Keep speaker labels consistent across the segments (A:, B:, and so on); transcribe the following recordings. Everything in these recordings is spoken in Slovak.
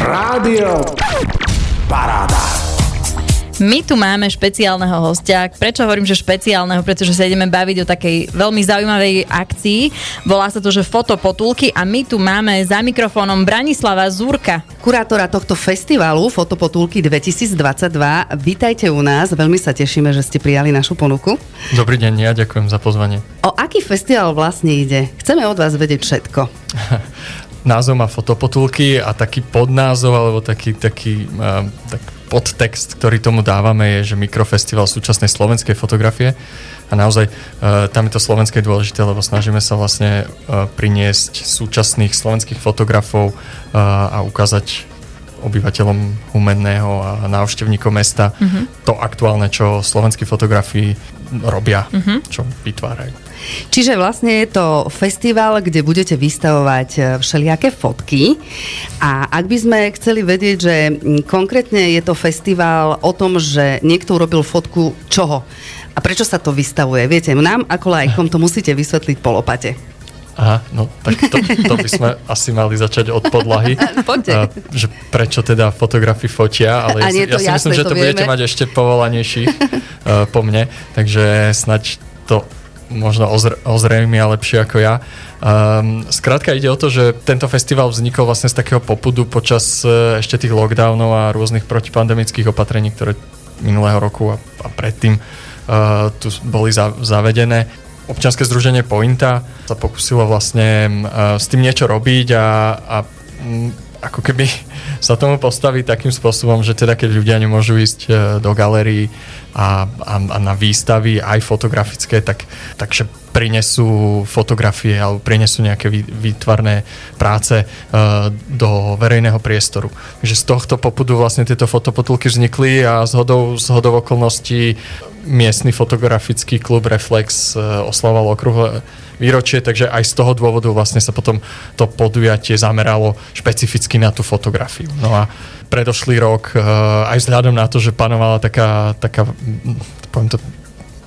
A: Rádio Paráda.
B: My tu máme špeciálneho hostia. Prečo hovorím, že špeciálneho? Pretože sa ideme baviť o takej veľmi zaujímavej akcii. Volá sa to, že fotopotulky a my tu máme za mikrofónom Branislava Zúrka.
C: Kurátora tohto festivalu Fotopotulky 2022. Vítajte u nás, veľmi sa tešíme, že ste prijali našu ponuku.
D: Dobrý deň, ja ďakujem za pozvanie.
C: O aký festival vlastne ide? Chceme od vás vedieť všetko.
D: Názov má fotopotulky a taký podnázov alebo taký, taký uh, tak podtext, ktorý tomu dávame, je, že mikrofestival súčasnej slovenskej fotografie. A naozaj uh, tam je to slovenské dôležité, lebo snažíme sa vlastne uh, priniesť súčasných slovenských fotografov uh, a ukázať obyvateľom Humenného a návštevníkom mesta mm-hmm. to aktuálne, čo slovenskí fotografii robia, mm-hmm. čo vytvárajú.
C: Čiže vlastne je to festival, kde budete vystavovať e, všelijaké fotky a ak by sme chceli vedieť, že konkrétne je to festival o tom, že niekto urobil fotku čoho a prečo sa to vystavuje. Viete, nám ako lajkom to musíte vysvetliť po lopate.
D: Aha, no tak to, to by sme asi mali začať od podlahy.
C: Poďte. A,
D: že prečo teda fotografi fotia, ale ja, ja si jasné, myslím, že to, to budete mať ešte povolanejší uh, po mne, takže snaď to možno ozr- ozrejmia lepšie ako ja. Um, skrátka ide o to, že tento festival vznikol vlastne z takého popudu počas uh, ešte tých lockdownov a rôznych protipandemických opatrení, ktoré minulého roku a, a predtým uh, tu boli za- zavedené. Občianske združenie Pointa sa pokusilo vlastne uh, s tým niečo robiť a, a um, ako keby sa tomu postaviť takým spôsobom, že teda keď ľudia nemôžu ísť do galérií a, a, a na výstavy aj fotografické, tak, takže prinesú fotografie alebo prinesú nejaké výtvarné práce uh, do verejného priestoru. Takže z tohto popudu vlastne tieto fotopotulky vznikli a z hodou, okolností miestny fotografický klub Reflex uh, oslával okruhle výročie, takže aj z toho dôvodu vlastne sa potom to podujatie zameralo špecificky na tú fotografiu. No a predošlý rok, uh, aj vzhľadom na to, že panovala taká, taká poviem to,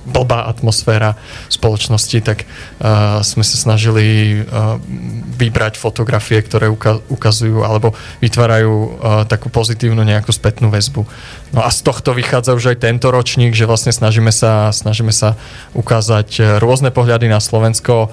D: blbá atmosféra spoločnosti, tak uh, sme sa snažili uh, vybrať fotografie, ktoré uka- ukazujú alebo vytvárajú uh, takú pozitívnu nejakú spätnú väzbu. No a z tohto vychádza už aj tento ročník, že vlastne snažíme sa, snažíme sa ukázať rôzne pohľady na Slovensko,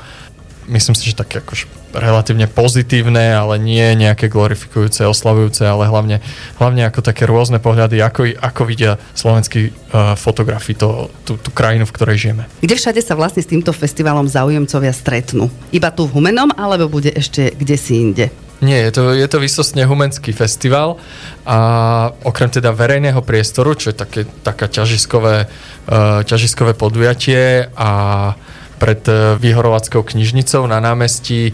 D: myslím si, že také akože relatívne pozitívne, ale nie nejaké glorifikujúce, oslavujúce, ale hlavne, hlavne ako také rôzne pohľady, ako, ako vidia slovenskí uh, fotografi to, tú, tú krajinu, v ktorej žijeme.
C: Kde všade sa vlastne s týmto festivalom záujemcovia stretnú? Iba tu v Humenom, alebo bude ešte kde si inde?
D: Nie, je to, je to vysostne humenský festival a okrem teda verejného priestoru, čo je také, taká ťažiskové, uh, ťažiskové podujatie a pred e, Vyhorovackou knižnicou na námestí e,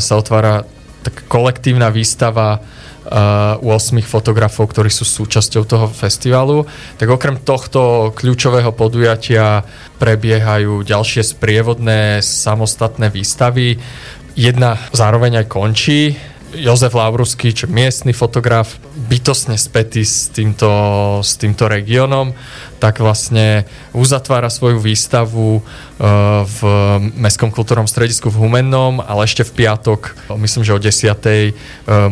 D: sa otvára tak kolektívna výstava uh, 8 fotografov, ktorí sú súčasťou toho festivalu. Tak okrem tohto kľúčového podujatia prebiehajú ďalšie sprievodné samostatné výstavy. Jedna zároveň aj končí. Jozef Lavrusky, čo miestny fotograf, bytosne spätý s týmto, s týmto regiónom tak vlastne uzatvára svoju výstavu e, v Mestskom kultúrnom stredisku v Humennom, ale ešte v piatok, myslím, že o 10. E,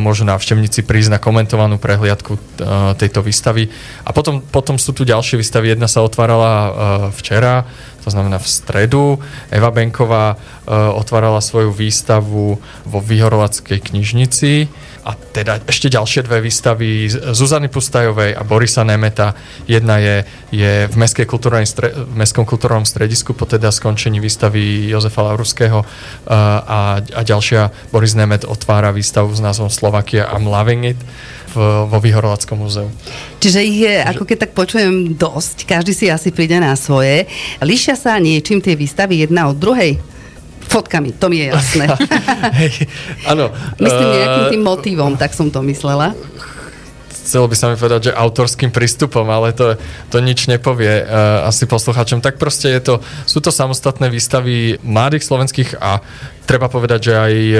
D: môžu návštevníci prísť na komentovanú prehliadku e, tejto výstavy. A potom, potom sú tu ďalšie výstavy. Jedna sa otvárala včera, to znamená v stredu. Eva Benková otvárala svoju výstavu vo Vyhorovackej knižnici a teda ešte ďalšie dve výstavy Zuzany Pustajovej a Borisa Nemeta. Jedna je, je v, stre, v Mestskom kultúrnom stredisku po teda skončení výstavy Jozefa Lauruského a, a ďalšia Boris Nemet otvára výstavu s názvom Slovakia I'm loving it v, vo Vyhorovackom múzeu.
C: Čiže ich je, ako keď tak počujem, dosť. Každý si asi príde na svoje. Líšia sa niečím tie výstavy jedna od druhej? Fotkami, to mi je jasné.
D: áno.
C: Myslím nejakým tým motivom, tak som to myslela
D: chcelo by sa mi povedať, že autorským prístupom, ale to, to nič nepovie uh, asi poslucháčom. Tak proste je to, sú to samostatné výstavy mladých slovenských a treba povedať, že aj uh,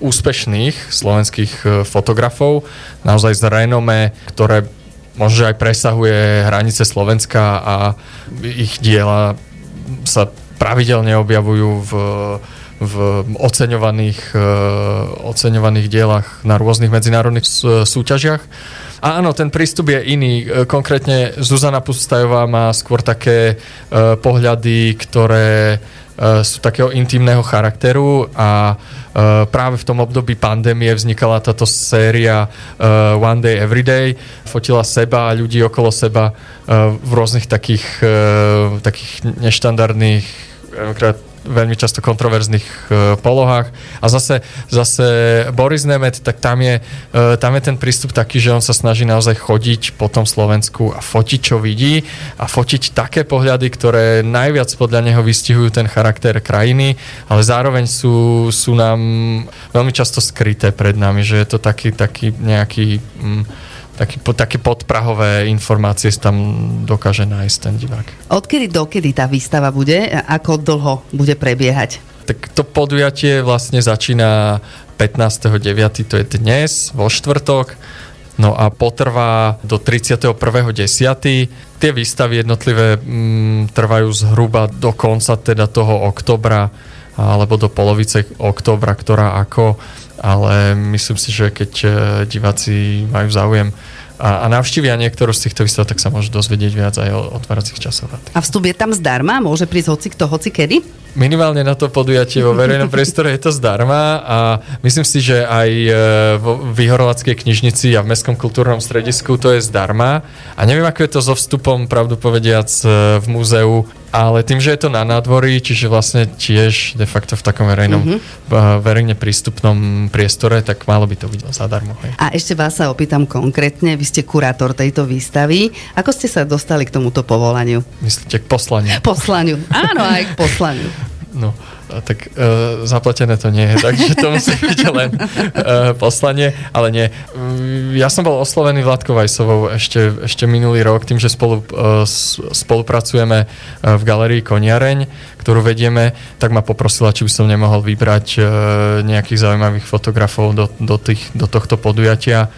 D: úspešných slovenských uh, fotografov, naozaj z renome, ktoré možno aj presahuje hranice Slovenska a ich diela sa pravidelne objavujú v, v oceňovaných, oceňovaných dielach na rôznych medzinárodných súťažiach. A áno, ten prístup je iný. Konkrétne Zuzana Pustajová má skôr také pohľady, ktoré sú takého intimného charakteru a práve v tom období pandémie vznikala táto séria One Day Every Day. Fotila seba a ľudí okolo seba v rôznych takých, takých neštandardných veľmi často kontroverzných uh, polohách. A zase, zase Boris Nemet, tak tam je, uh, tam je ten prístup taký, že on sa snaží naozaj chodiť po tom Slovensku a fotiť, čo vidí a fotiť také pohľady, ktoré najviac podľa neho vystihujú ten charakter krajiny, ale zároveň sú, sú nám veľmi často skryté pred nami, že je to taký, taký nejaký... Mm, taký, také podprahové informácie tam dokáže nájsť ten divák.
C: Odkedy dokedy tá výstava bude? Ako dlho bude prebiehať?
D: Tak to podujatie vlastne začína 15.9. to je dnes, vo štvrtok. No a potrvá do 31.10. Tie výstavy jednotlivé mm, trvajú zhruba do konca teda toho oktobra alebo do polovice oktobra, ktorá ako ale myslím si, že keď e, diváci majú záujem a, a navštívia niektorú z týchto výstav, tak sa môžu dozvedieť viac aj o otváracích časoch.
C: A vstup je tam zdarma? Môže prísť hoci kto, hoci kedy?
D: minimálne na to podujatie vo verejnom priestore je to zdarma a myslím si, že aj e, v Vyhorolackej knižnici a v Mestskom kultúrnom stredisku to je zdarma. A neviem, ako je to so vstupom, pravdu povediac, e, v múzeu, ale tým, že je to na nádvorí, čiže vlastne tiež de facto v takom verejnom, mm-hmm. verejne prístupnom priestore, tak malo by to byť zadarmo. Hej.
C: A ešte vás sa opýtam konkrétne, vy ste kurátor tejto výstavy. Ako ste sa dostali k tomuto povolaniu?
D: Myslíte k poslaniu?
C: Poslaniu, áno, aj k poslaniu.
D: No, tak e, zaplatené to nie je, takže to musí byť len e, poslanie, ale nie. Mm, ja som bol oslovený Vládkou Vajsovou ešte, ešte minulý rok tým, že spolu, e, spolupracujeme e, v galerii Koniareň, ktorú vedieme, tak ma poprosila, či by som nemohol vybrať e, nejakých zaujímavých fotografov do, do, tých, do tohto podujatia.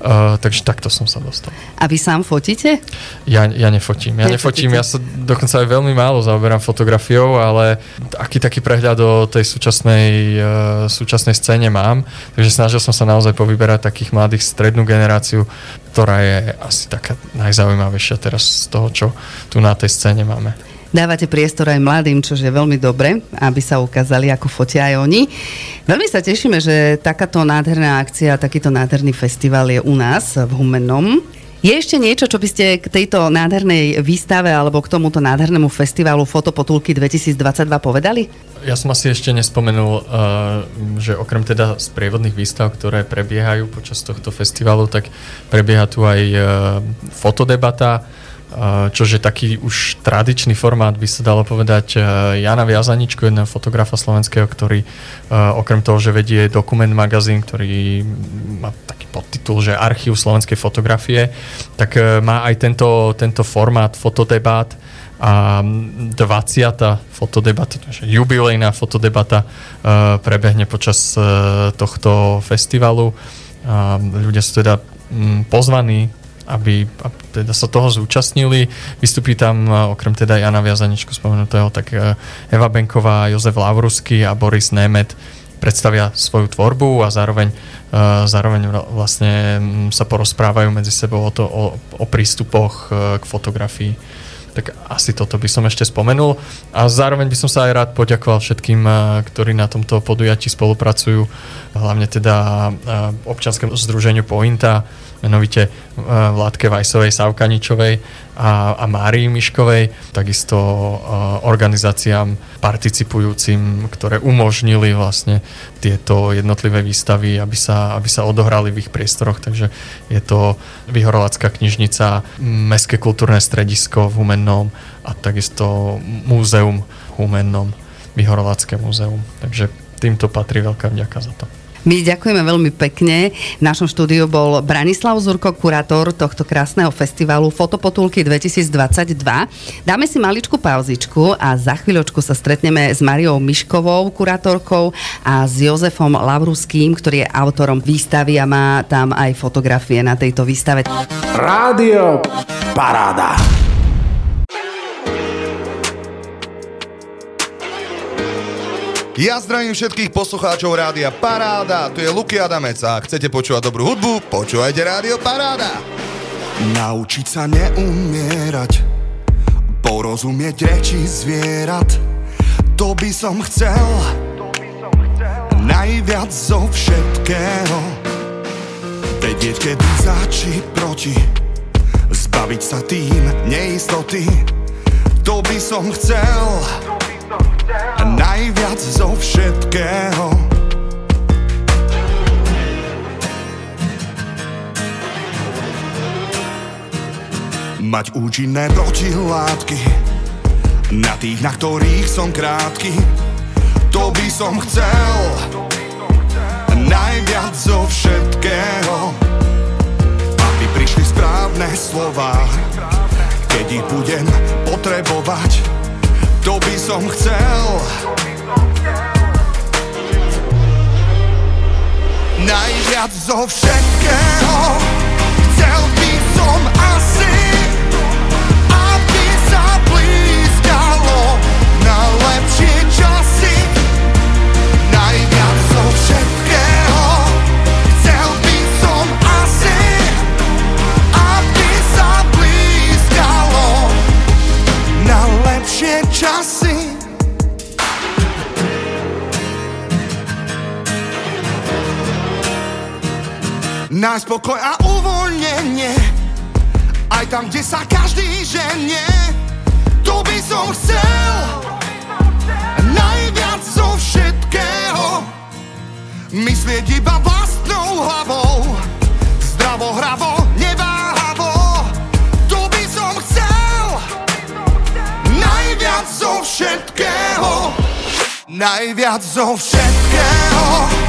D: Uh, takže takto som sa dostal.
C: A vy sám fotíte?
D: Ja, ja nefotím. Ja nefotím, ja sa dokonca aj veľmi málo zaoberám fotografiou, ale aký taký prehľad o tej súčasnej, uh, súčasnej scéne mám. Takže snažil som sa naozaj povyberať takých mladých strednú generáciu, ktorá je asi taká najzaujímavejšia teraz z toho, čo tu na tej scéne máme
C: dávate priestor aj mladým, čo je veľmi dobre, aby sa ukázali, ako fotia aj oni. Veľmi sa tešíme, že takáto nádherná akcia, takýto nádherný festival je u nás v Humennom. Je ešte niečo, čo by ste k tejto nádhernej výstave alebo k tomuto nádhernému festivalu Fotopotulky 2022 povedali?
D: Ja som asi ešte nespomenul, uh, že okrem teda sprievodných výstav, ktoré prebiehajú počas tohto festivalu, tak prebieha tu aj uh, fotodebata, čo je taký už tradičný formát, by sa dalo povedať, e, Jana Viazaničku, jedného fotografa slovenského, ktorý e, okrem toho, že vedie dokument magazín, ktorý má taký podtitul, že Archív slovenskej fotografie, tak má aj tento, tento formát fotodebát a 20. fotodebata, jubilejná fotodebata prebehne počas tohto festivalu. Ľudia sú teda pozvaní aby, aby teda sa toho zúčastnili. Vystupí tam okrem teda Jana Viazaničku spomenutého, tak e, Eva Benková, Jozef Lavrusky a Boris Nemet predstavia svoju tvorbu a zároveň, uh, zároveň vlastne sa porozprávajú medzi sebou o, to, o, o prístupoch k fotografii. Tak asi toto by som ešte spomenul. A zároveň by som sa aj rád poďakoval všetkým, ktorí na tomto podujatí spolupracujú, hlavne teda občanskému združeniu Pointa, menovite e, Vládke Vajsovej, Savkaničovej a, a Márii Miškovej, takisto organizáciám participujúcim, ktoré umožnili vlastne tieto jednotlivé výstavy, aby sa, aby sa odohrali v ich priestoroch. Takže je to Vyhorolácka knižnica, Mestské kultúrne stredisko v Humennom a takisto múzeum Humennom, Vyhorolácké múzeum. Takže týmto patrí veľká vďaka za to.
C: My ďakujeme veľmi pekne. V našom štúdiu bol Branislav Zurko, kurátor tohto krásneho festivalu Fotopotulky 2022. Dáme si maličku pauzičku a za chvíľočku sa stretneme s Mariou Miškovou, kurátorkou a s Jozefom Lavruským, ktorý je autorom výstavy a má tam aj fotografie na tejto výstave.
A: Rádio Paráda.
E: Ja zdravím všetkých poslucháčov Rádia Paráda, tu je Luky Adamec a chcete počúvať dobrú hudbu, počúvajte Rádio Paráda. Naučiť sa neumierať, porozumieť reči zvierat, to by som chcel, najviac zo všetkého. Vedieť, kedy zači proti, zbaviť sa tým neistoty, to by som chcel najviac zo všetkého. Mať účinné protilátky na tých, na ktorých som krátky, to by som chcel najviac zo všetkého. Aby prišli správne slova, keď ich budem potrebovať to by som chcel? Najviac zo všetkého Nájsť pokoj a uvoľnenie. Aj tam, kde sa každý ženie. To by som chcel. Najviac zo všetkého. Myslieť iba vlastnou hlavou. Zdravo, hravo, zo všetkého. Najviac zo všetkého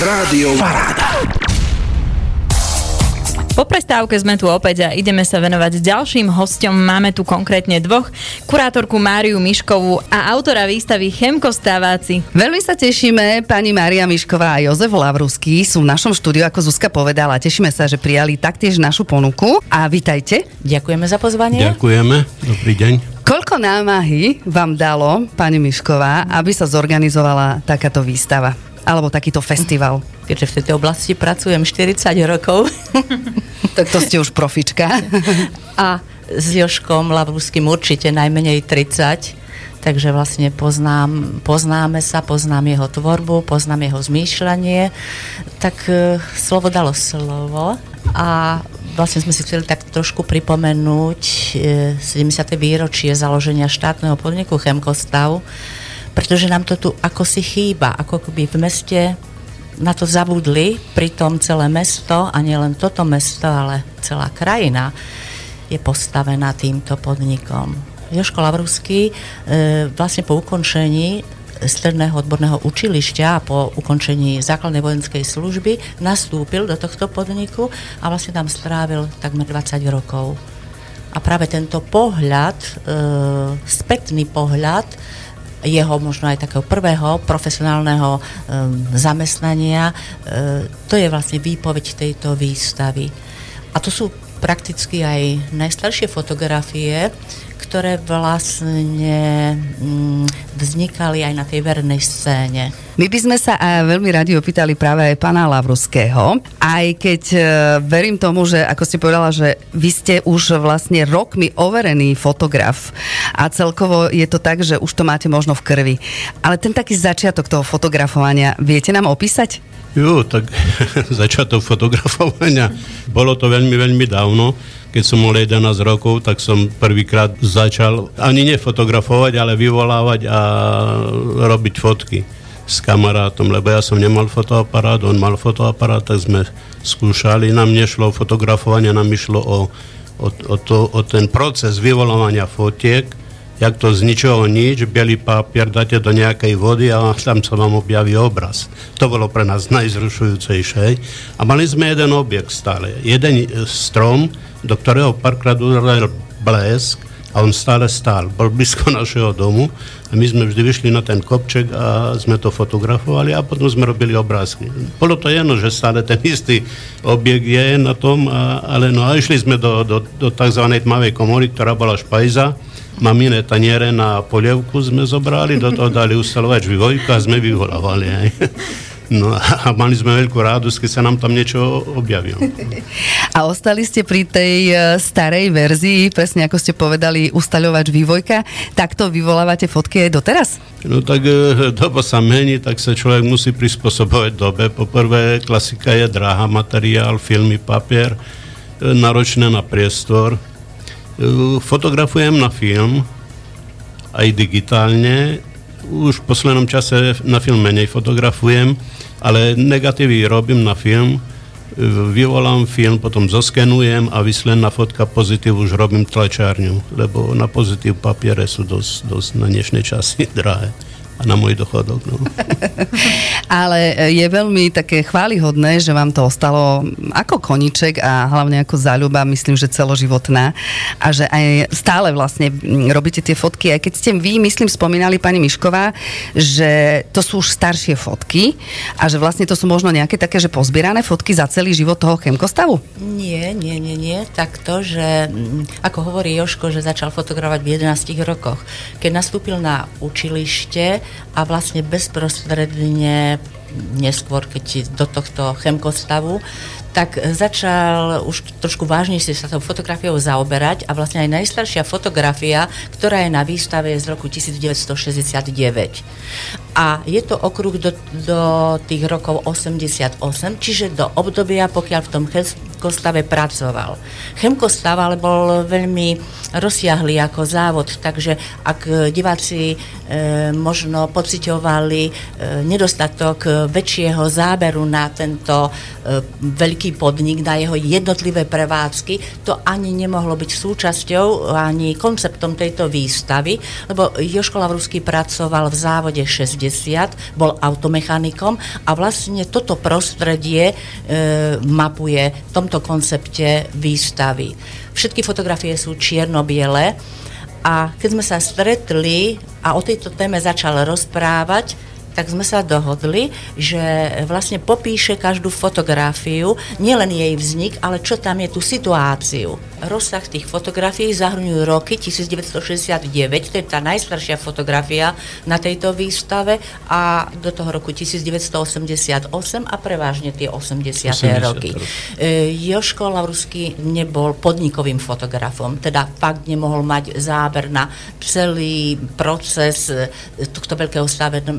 A: Rádio Paráda.
B: Po prestávke sme tu opäť a ideme sa venovať ďalším hostom. Máme tu konkrétne dvoch, kurátorku Máriu Miškovú a autora výstavy Chemko Stáváci.
C: Veľmi sa tešíme, pani Mária Mišková a Jozef Lavruský sú v našom štúdiu, ako Zuzka povedala. Tešíme sa, že prijali taktiež našu ponuku a vítajte.
F: Ďakujeme za pozvanie.
G: Ďakujeme, dobrý deň.
C: Koľko námahy vám dalo, pani Mišková, aby sa zorganizovala takáto výstava? Alebo takýto festival?
F: Keďže v tejto oblasti pracujem 40 rokov.
C: tak to ste už profička.
F: A s Joškom Lavruským určite najmenej 30. Takže vlastne poznám, poznáme sa, poznám jeho tvorbu, poznám jeho zmýšľanie. Tak e, slovo dalo slovo a vlastne sme si chceli tak trošku pripomenúť e, 70. výročie založenia štátneho podniku Chemkostav, pretože nám to tu ako si chýba, ako keby v meste na to zabudli, pritom celé mesto, a nielen toto mesto, ale celá krajina je postavená týmto podnikom. Joško Lavruský e, vlastne po ukončení stredného odborného učilišťa a po ukončení základnej vojenskej služby nastúpil do tohto podniku a vlastne tam strávil takmer 20 rokov. A práve tento pohľad, e, spätný pohľad, jeho možno aj takého prvého profesionálneho um, zamestnania. Uh, to je vlastne výpoveď tejto výstavy. A to sú prakticky aj najstaršie fotografie, ktoré vlastne mm, vznikali aj na tej vernej scéne.
C: My by sme sa a veľmi radi opýtali práve aj pána Lavrovského, aj keď e, verím tomu, že ako ste povedala, že vy ste už vlastne rokmi overený fotograf a celkovo je to tak, že už to máte možno v krvi. Ale ten taký začiatok toho fotografovania, viete nám opísať?
G: Jo, tak začiatok fotografovania, bolo to veľmi, veľmi dávno keď som mal 11 rokov, tak som prvýkrát začal ani nefotografovať, ale vyvolávať a robiť fotky s kamarátom, lebo ja som nemal fotoaparát, on mal fotoaparát, tak sme skúšali. Nám nešlo o fotografovanie, nám išlo o, o, o, to, o ten proces vyvolávania fotiek, jak to z ničoho nič, bielý papier dáte do nejakej vody a tam sa vám objaví obraz. To bolo pre nás najzrušujúcejšie. A mali sme jeden objekt stále. Jeden strom, do ktorého párkrát udaril blesk a on stále stál. Bol blízko našeho domu a my sme vždy vyšli na ten kopček a sme to fotografovali a potom sme robili obrázky. Bolo to jedno, že stále ten istý objekt je na tom, a, ale no a išli sme do, do, do tzv. tmavej komory, ktorá bola špajza mamine taniere na polievku sme zobrali, do toho dali ustalovač vývojka a sme vyvolávali. Aj. No a mali sme veľkú radosť, keď sa nám tam niečo objavilo.
C: A ostali ste pri tej e, starej verzii, presne ako ste povedali, ustaľovač vývojka. Takto vyvolávate fotky aj doteraz?
G: No tak e, doba sa mení, tak sa človek musí prispôsobovať dobe. Poprvé, klasika je drahá materiál, filmy, papier, e, náročné na priestor Fotografujem na film, aj digitálne. Už v poslednom čase na film menej fotografujem, ale negatívy robím na film, vyvolám film, potom zoskenujem a vyslen na fotka pozitív už robím tlačárňu, lebo na pozitív papiere sú dosť, dosť na dnešné časy drahé a na môj dochodok. No.
C: Ale je veľmi také chválihodné, že vám to ostalo ako koniček a hlavne ako záľuba, myslím, že celoživotná a že aj stále vlastne robíte tie fotky, aj keď ste vy, myslím, spomínali pani Mišková, že to sú už staršie fotky a že vlastne to sú možno nejaké také, že pozbierané fotky za celý život toho chemkostavu?
F: Nie, nie, nie, nie. Takto, že mm, ako hovorí Joško, že začal fotografovať v 11 rokoch. Keď nastúpil na učilište, a vlastne bezprostredne neskôr, keď do tohto chemkostavu, tak začal už trošku vážnejšie sa tou fotografiou zaoberať a vlastne aj najstaršia fotografia, ktorá je na výstave je z roku 1969. A je to okruh do, do tých rokov 88, čiže do obdobia, pokiaľ v tom chemkostave pracoval. Chemkostav ale bol veľmi rozsiahlý ako závod, takže ak diváci e, možno pociťovali e, nedostatok väčšieho záberu na tento e, veľký podnik, na jeho jednotlivé prevádzky, to ani nemohlo byť súčasťou ani konceptom tejto výstavy, lebo Joško Lavrusky pracoval v závode 60, bol automechanikom a vlastne toto prostredie e, mapuje v tomto koncepte výstavy. Všetky fotografie sú čierno-biele a keď sme sa stretli a o tejto téme začal rozprávať, tak sme sa dohodli, že vlastne popíše každú fotografiu, nielen jej vznik, ale čo tam je tú situáciu. Rozsah tých fotografií zahrňujú roky 1969, to je tá najstaršia fotografia na tejto výstave a do toho roku 1988 a prevážne tie 80. 80 roky. E, Joško Lavrusky nebol podnikovým fotografom, teda fakt nemohol mať záber na celý proces e, tohto veľkého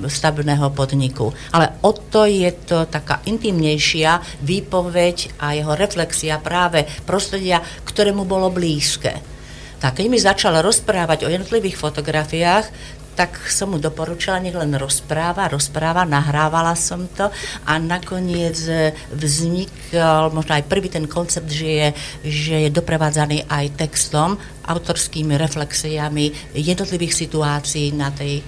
F: stavebného podniku. Ale o to je to taká intimnejšia výpoveď a jeho reflexia práve prostredia, ktoré mu bolo blízke. Tak keď mi začal rozprávať o jednotlivých fotografiách, tak som mu doporučila, nech len rozpráva, rozpráva, nahrávala som to a nakoniec vznikol možno aj prvý ten koncept, že je, že je doprevádzaný aj textom, autorskými reflexiami jednotlivých situácií na tej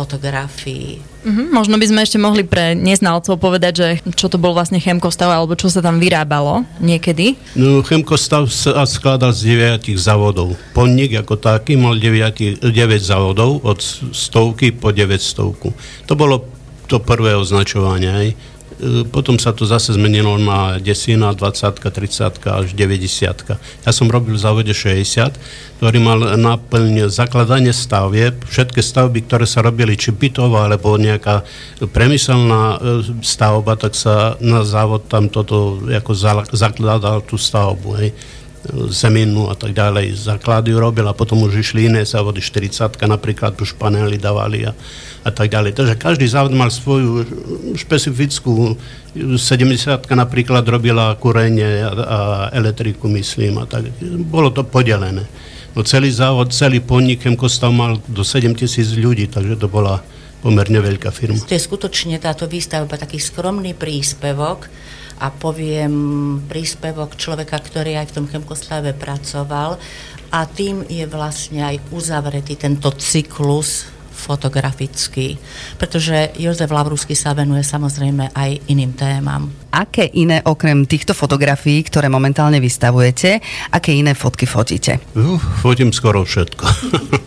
F: fotografii.
B: Mm-hmm, možno by sme ešte mohli pre neznalcov povedať, že čo to bol vlastne chemkostav alebo čo sa tam vyrábalo niekedy?
G: No, chemkostav sa skladal z 9 závodov. Podnik ako taký mal 9, 9 závodov od stovky po 900. To bolo to prvé označovanie. Aj. Potom sa to zase zmenilo na desina, 20, 30 až 90. Ja som robil v závode 60, ktorý mal naplň zakladanie stavie, všetky stavby, ktoré sa robili, či bytová, alebo nejaká premyselná stavba, tak sa na závod tam toto ako zakladal tú stavbu. Hej zeminu a tak ďalej. Základy robil a potom už išli iné závody, 40 napríklad už panely dávali a, a tak ďalej. Takže každý závod mal svoju špecifickú 70 napríklad robila kúrenie a, a elektriku, myslím, a tak. Bolo to podelené. No celý závod, celý podnik Chemkostav mal do 7 tisíc ľudí, takže to bola pomerne veľká firma.
F: To je skutočne táto výstavba taký skromný príspevok a poviem príspevok človeka, ktorý aj v tom chemkoslave pracoval a tým je vlastne aj uzavretý tento cyklus fotografický, pretože Jozef Lavrusky sa venuje samozrejme aj iným témam.
C: Aké iné, okrem týchto fotografií, ktoré momentálne vystavujete, aké iné fotky fotíte?
G: Uh, fotím skoro všetko.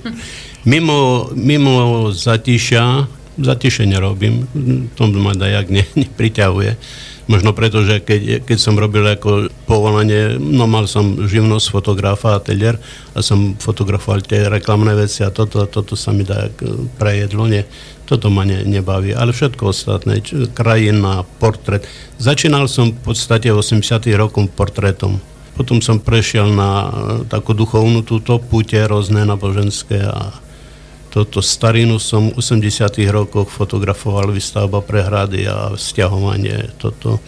G: mimo, mimo zatiša, zatiše nerobím, to ma dajak ne, nepriťahuje Možno preto, že keď, keď som robil ako povolanie, no mal som živnosť fotografa, ateliér a som fotografoval tie reklamné veci a toto, toto sa mi dá prejedlo, nie. Toto ma ne, nebaví, ale všetko ostatné, či, krajina, portrét. Začínal som v podstate v 80. rokom portrétom. Potom som prešiel na takú duchovnú túto púte rôzne naboženské a toto starinu som v 80 rokoch fotografoval výstavba prehrady a stiahovanie toto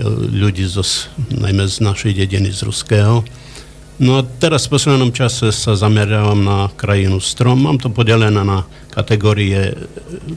G: e, ľudí zo, najmä z našej dediny z Ruského. No a teraz v poslednom čase sa zameriavam na krajinu strom. Mám to podelené na kategórie e,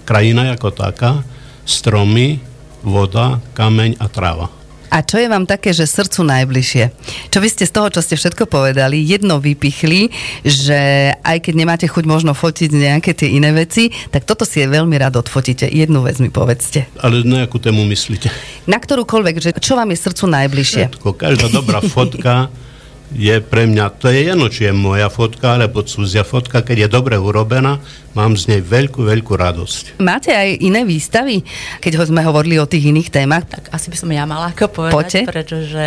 G: krajina ako taká, stromy, voda, kameň a tráva.
C: A čo je vám také, že srdcu najbližšie? Čo by ste z toho, čo ste všetko povedali, jedno vypichli, že aj keď nemáte chuť možno fotiť nejaké tie iné veci, tak toto si je veľmi rád odfotíte. Jednu vec mi povedzte.
G: Ale na akú tému myslíte?
C: Na ktorúkoľvek, že čo vám je srdcu najbližšie?
G: Všetko, každá dobrá fotka je pre mňa, to je jedno, či je moja fotka, alebo cudzia fotka, keď je dobre urobená, mám z nej veľkú, veľkú radosť.
C: Máte aj iné výstavy, keď ho sme hovorili o tých iných témach?
F: Tak asi by som ja mala ako povedať, Poďte. pretože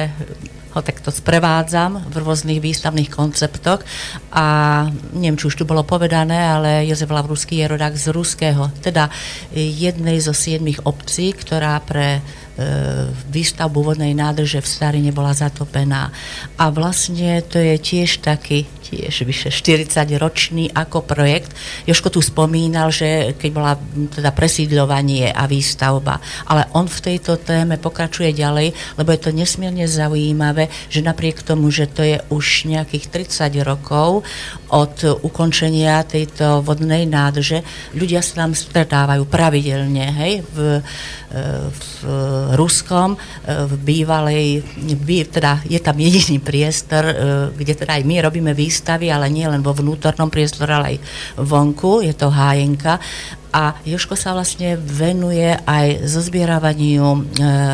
F: ho takto sprevádzam v rôznych výstavných konceptoch a neviem, či už tu bolo povedané, ale Jozef Lavruský je rodák z Ruského, teda jednej zo siedmých obcí, ktorá pre výstavbu vodnej nádrže v Starine bola zatopená. A vlastne to je tiež taký, tiež vyše 40 ročný ako projekt. Joško tu spomínal, že keď bola teda presídľovanie a výstavba, ale on v tejto téme pokračuje ďalej, lebo je to nesmierne zaujímavé, že napriek tomu, že to je už nejakých 30 rokov od ukončenia tejto vodnej nádrže, ľudia sa tam stretávajú pravidelne, hej, v, e, v Ruskom, e, v bývalej, teda je tam jediný priestor, e, kde teda aj my robíme výstavy, ale nie len vo vnútornom priestore, ale aj vonku, je to hájenka a Joško sa vlastne venuje aj zozbieravaniu e,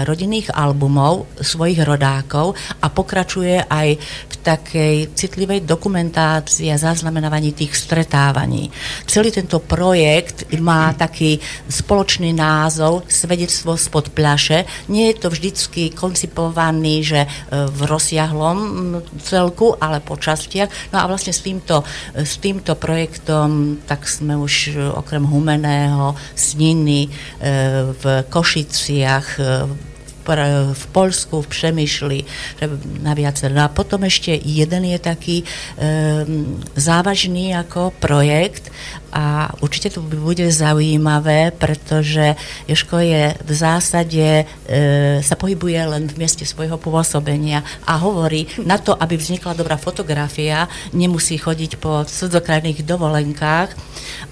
F: rodinných albumov svojich rodákov a pokračuje aj v takej citlivej dokumentácii a zaznamenávaní tých stretávaní. Celý tento projekt má taký spoločný názov Svedectvo spod pľaše. Nie je to vždycky koncipovaný, že e, v rozsiahlom celku, ale po častiach. No a vlastne s týmto, s týmto projektom tak sme už okrem Humené Červeného, Sniny, e, v Košiciach, e, v Polsku, v Přemýšli, na viacer. No a potom ešte jeden je taký um, závažný ako projekt a určite to bude zaujímavé, pretože Joško je v zásade, e, sa pohybuje len v mieste svojho pôsobenia a hovorí, na to, aby vznikla dobrá fotografia, nemusí chodiť po cudzokrajných dovolenkách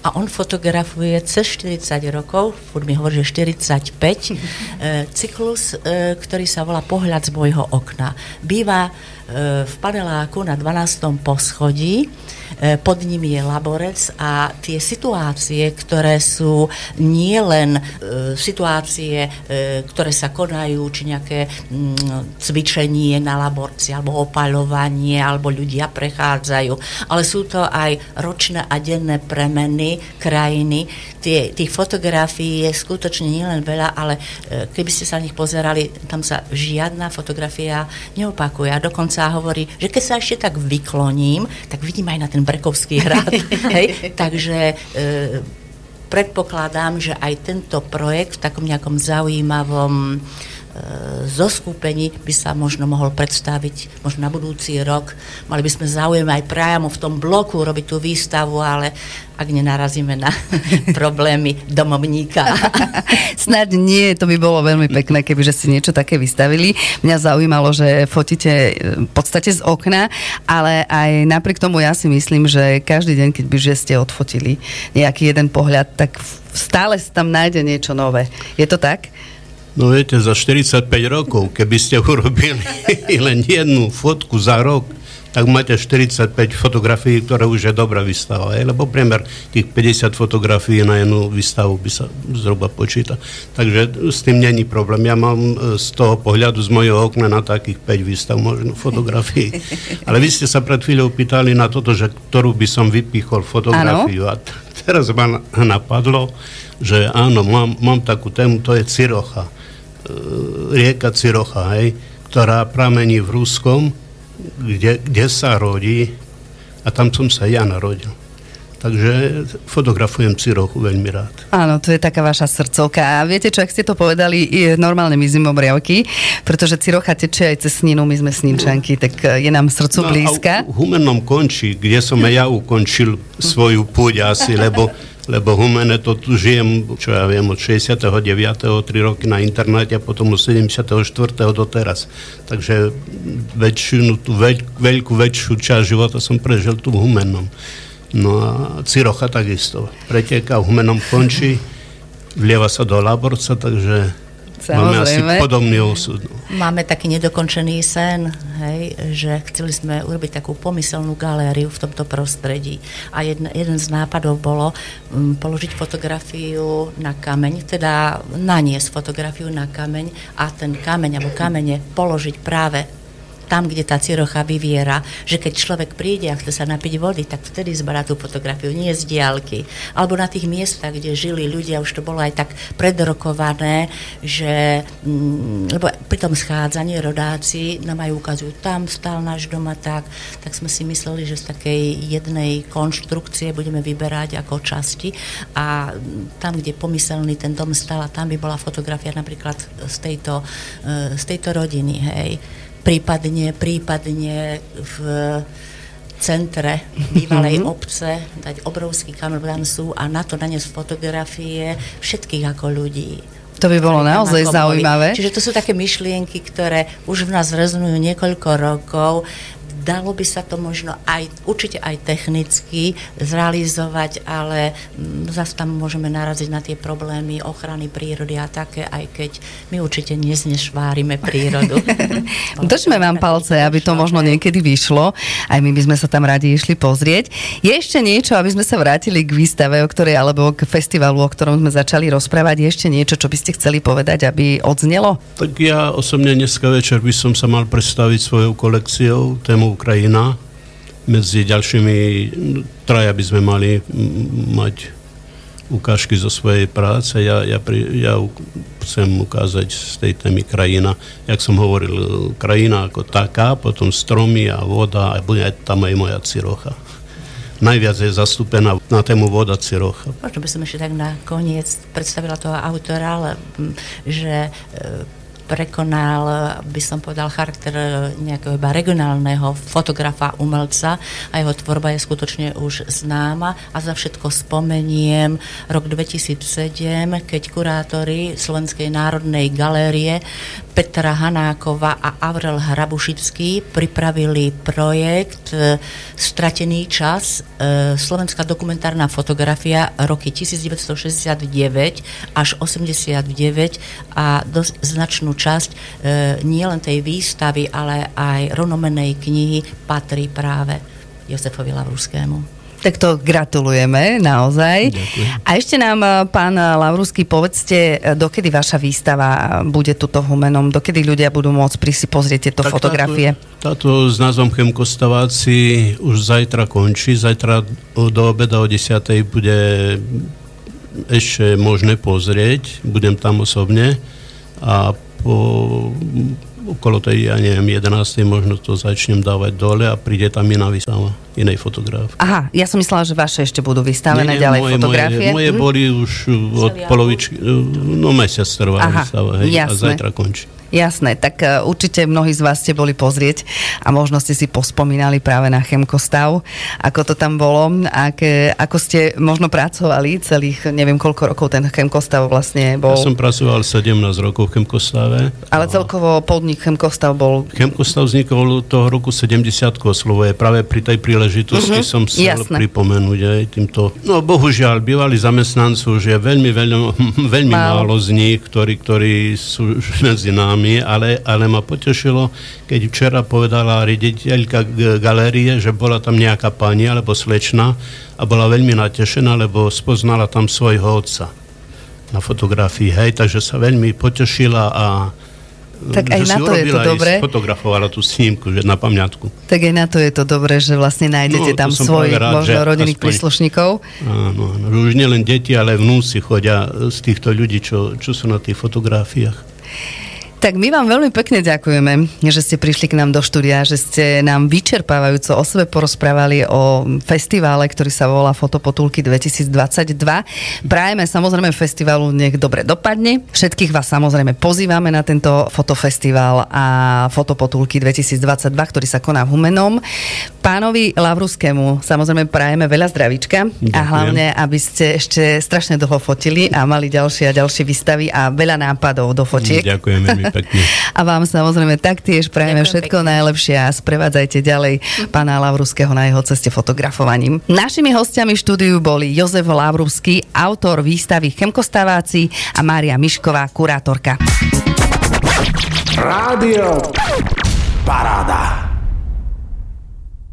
F: a on fotografuje cez 40 rokov, furt mi hovorí, že 45, e, cyklus, e, ktorý sa volá Pohľad z môjho okna. Býva v paneláku na 12. poschodí E, pod nimi je laborec a tie situácie, ktoré sú nie e, situácie, e, ktoré sa konajú, či nejaké mm, cvičenie na laborci, alebo opaľovanie, alebo ľudia prechádzajú, ale sú to aj ročné a denné premeny krajiny. Tie, tých fotografií je skutočne nielen veľa, ale keby ste sa na nich pozerali, tam sa žiadna fotografia neopakuje. A dokonca hovorí, že keď sa ešte tak vykloním, tak vidím aj na ten Brekovský hrad. Hej? Takže e, predpokladám, že aj tento projekt v takom nejakom zaujímavom e, zoskupení by sa možno mohol predstaviť možno na budúci rok. Mali by sme záujem aj priamo v tom bloku robiť tú výstavu, ale ak nenarazíme na problémy domovníka.
C: Snad nie, to by bolo veľmi pekné, keby že si niečo také vystavili. Mňa zaujímalo, že fotíte e, v podstate z okna, ale aj napriek tomu ja si myslím, že každý deň, keď by že ste odfotili nejaký jeden pohľad, tak stále sa tam nájde niečo nové. Je to tak?
G: No viete, za 45 rokov, keby ste urobili len jednu fotku za rok, tak máte 45 fotografií, ktoré už je dobrá výstava. Je? Lebo priemer tých 50 fotografií na jednu výstavu by sa zhruba počíta. Takže s tým není problém. Ja mám e, z toho pohľadu z mojho okna na takých 5 výstav možno fotografií. Ale vy ste sa pred chvíľou pýtali na toto, že ktorú by som vypichol fotografiu. Ano? A t- teraz ma napadlo, že áno, mám, mám takú tému, to je Cirocha. E, rieka Cirocha, hej, ktorá pramení v Ruskom, kde, kde sa rodí a tam som sa ja narodil. Takže fotografujem Cirochu veľmi rád.
C: Áno, to je taká vaša srdcovka. A viete čo, ak ste to povedali, je normálne my zimom riavky, pretože Cirocha teče aj cez Sninu, my sme Sninčanky, tak je nám srdcu no, blízka.
G: A v Humennom končí, kde som aj ja ukončil svoju púť asi, lebo lebo Humene to tu žijem, čo ja viem, od 69. 3 roky na internáte a potom od 74. do teraz. Takže väčšinu, tú veľ, veľkú, väčšiu časť života som prežil tu v Humennom. No a Cirocha takisto. Preteká v Humennom končí, vlieva sa do Laborca, takže Samozrejme. Máme asi podobný osud.
F: Máme taký nedokončený sen, hej, že chceli sme urobiť takú pomyselnú galériu v tomto prostredí. A jedna, jeden z nápadov bolo um, položiť fotografiu na kameň, teda naniesť fotografiu na kameň a ten kameň alebo kamene položiť práve tam, kde tá cirocha vyviera, že keď človek príde a chce sa napiť vody, tak vtedy zberá tú fotografiu, nie z diálky. Alebo na tých miestach, kde žili ľudia, už to bolo aj tak predrokované, že mm, lebo pri tom schádzaní rodáci nám aj ukazujú, tam stal náš doma tak, tak sme si mysleli, že z takej jednej konštrukcie budeme vyberať ako časti a tam, kde pomyselný ten dom stal, a tam by bola fotografia napríklad z tejto, e, z tejto rodiny, hej prípadne, prípadne v centre bývalej mm-hmm. obce dať obrovský kamer sú a na to naniesť fotografie všetkých ako ľudí.
C: To by bolo naozaj zaujímavé.
F: Čiže to sú také myšlienky, ktoré už v nás rezonujú niekoľko rokov dalo by sa to možno aj, určite aj technicky zrealizovať, ale mm, zase tam môžeme naraziť na tie problémy ochrany prírody a také, aj keď my určite neznešvárime prírodu.
C: Držme vám palce, aby to možno niekedy vyšlo. Aj my by sme sa tam radi išli pozrieť. Je ešte niečo, aby sme sa vrátili k výstave, o ktorej, alebo k festivalu, o ktorom sme začali rozprávať. Je ešte niečo, čo by ste chceli povedať, aby odznelo?
G: Tak ja osobne dneska večer by som sa mal predstaviť svojou kolekciou tému Ukrajina. Medzi ďalšími traja by sme mali mať ukážky zo svojej práce. Ja, ja, pri, ja chcem ukázať z tej témy krajina. Jak som hovoril, krajina ako taká, potom stromy a voda a bude tam aj moja cirocha. Najviac je zastúpená na tému voda cirocha.
F: Možno by som ešte tak na koniec predstavila toho autora, ale že e, prekonal, by som povedal, charakter nejakého iba regionálneho fotografa, umelca a jeho tvorba je skutočne už známa. A za všetko spomeniem rok 2007, keď kurátori Slovenskej národnej galérie Petra Hanákova a Avrel Hrabušický pripravili projekt e, Stratený čas, e, slovenská dokumentárna fotografia roky 1969 až 89 a dosť značnú časť nielen tej výstavy, ale aj rovnomenej knihy patrí práve Jozefovi Lavruskému.
C: Tak to gratulujeme, naozaj. Ďakujem. A ešte nám, eh, pán Lavrusky, povedzte, eh, dokedy vaša výstava bude tuto humenom, dokedy ľudia budú môcť prísť si pozrieť tieto tak fotografie?
G: Táto, táto s názvom Chemkostaváci už zajtra končí. Zajtra do obeda o 10. bude ešte možné pozrieť. Budem tam osobne. A po okolo tej, ja neviem, 11. možno to začnem dávať dole a príde tam iná výstava, inej fotograf.
C: Aha, ja som myslela, že vaše ešte budú vystavené nie, nie, ďalej moje, fotografie.
G: Moje, moje hm? boli už od polovičky, no mesiac trvá výstava, hej, a zajtra končí.
C: Jasné, tak uh, určite mnohí z vás ste boli pozrieť a možno ste si pospomínali práve na Chemkostav, ako to tam bolo, ak, ako ste možno pracovali celých, neviem koľko rokov ten Chemkostav vlastne bol.
G: Ja som pracoval 17 rokov v Chemkostave.
C: Ale a... celkovo podnik Chemkostav bol...
G: Chemkostav vznikol toho roku 70 oslovuje. Práve pri tej príležitosti uh-huh, som chcel jasné. pripomenúť aj týmto. No bohužiaľ, bývali zamestnanci už je veľmi, veľmi, veľmi málo. málo z nich, ktorí, ktorí sú medzi nami nami, ale, ale ma potešilo, keď včera povedala riaditeľka galérie, že bola tam nejaká pani alebo slečna a bola veľmi natešená, lebo spoznala tam svojho otca na fotografii, hej, takže sa veľmi potešila a
C: tak aj na to je to dobré.
G: fotografovala tú snímku, že na pamiatku.
C: Tak aj na to je to dobré, že vlastne nájdete no, tam svojich možno rodinných aspoň, príslušníkov.
G: Áno, áno, už nielen deti, ale vnúci chodia z týchto ľudí, čo, čo sú na tých fotografiách.
C: Tak my vám veľmi pekne ďakujeme, že ste prišli k nám do štúdia, že ste nám vyčerpávajúco o sebe porozprávali o festivále, ktorý sa volá Fotopotulky 2022. Prajeme samozrejme festivalu nech dobre dopadne. Všetkých vás samozrejme pozývame na tento fotofestival a Fotopotulky 2022, ktorý sa koná v Humenom. Pánovi Lavruskému samozrejme prajeme veľa zdravíčka Ďakujem. a hlavne, aby ste ešte strašne dlho fotili a mali ďalšie a ďalšie výstavy a veľa nápadov do fotiek.
G: Ďakujem pekne.
C: A vám samozrejme taktiež prajeme Ďakujem všetko pekne. najlepšie a sprevádzajte ďalej pána Lavruského na jeho ceste fotografovaním. Našimi hostiami v štúdiu boli Jozef Lavruský, autor výstavy Chemkostaváci a Mária Mišková, kurátorka.
A: Rádio Paráda.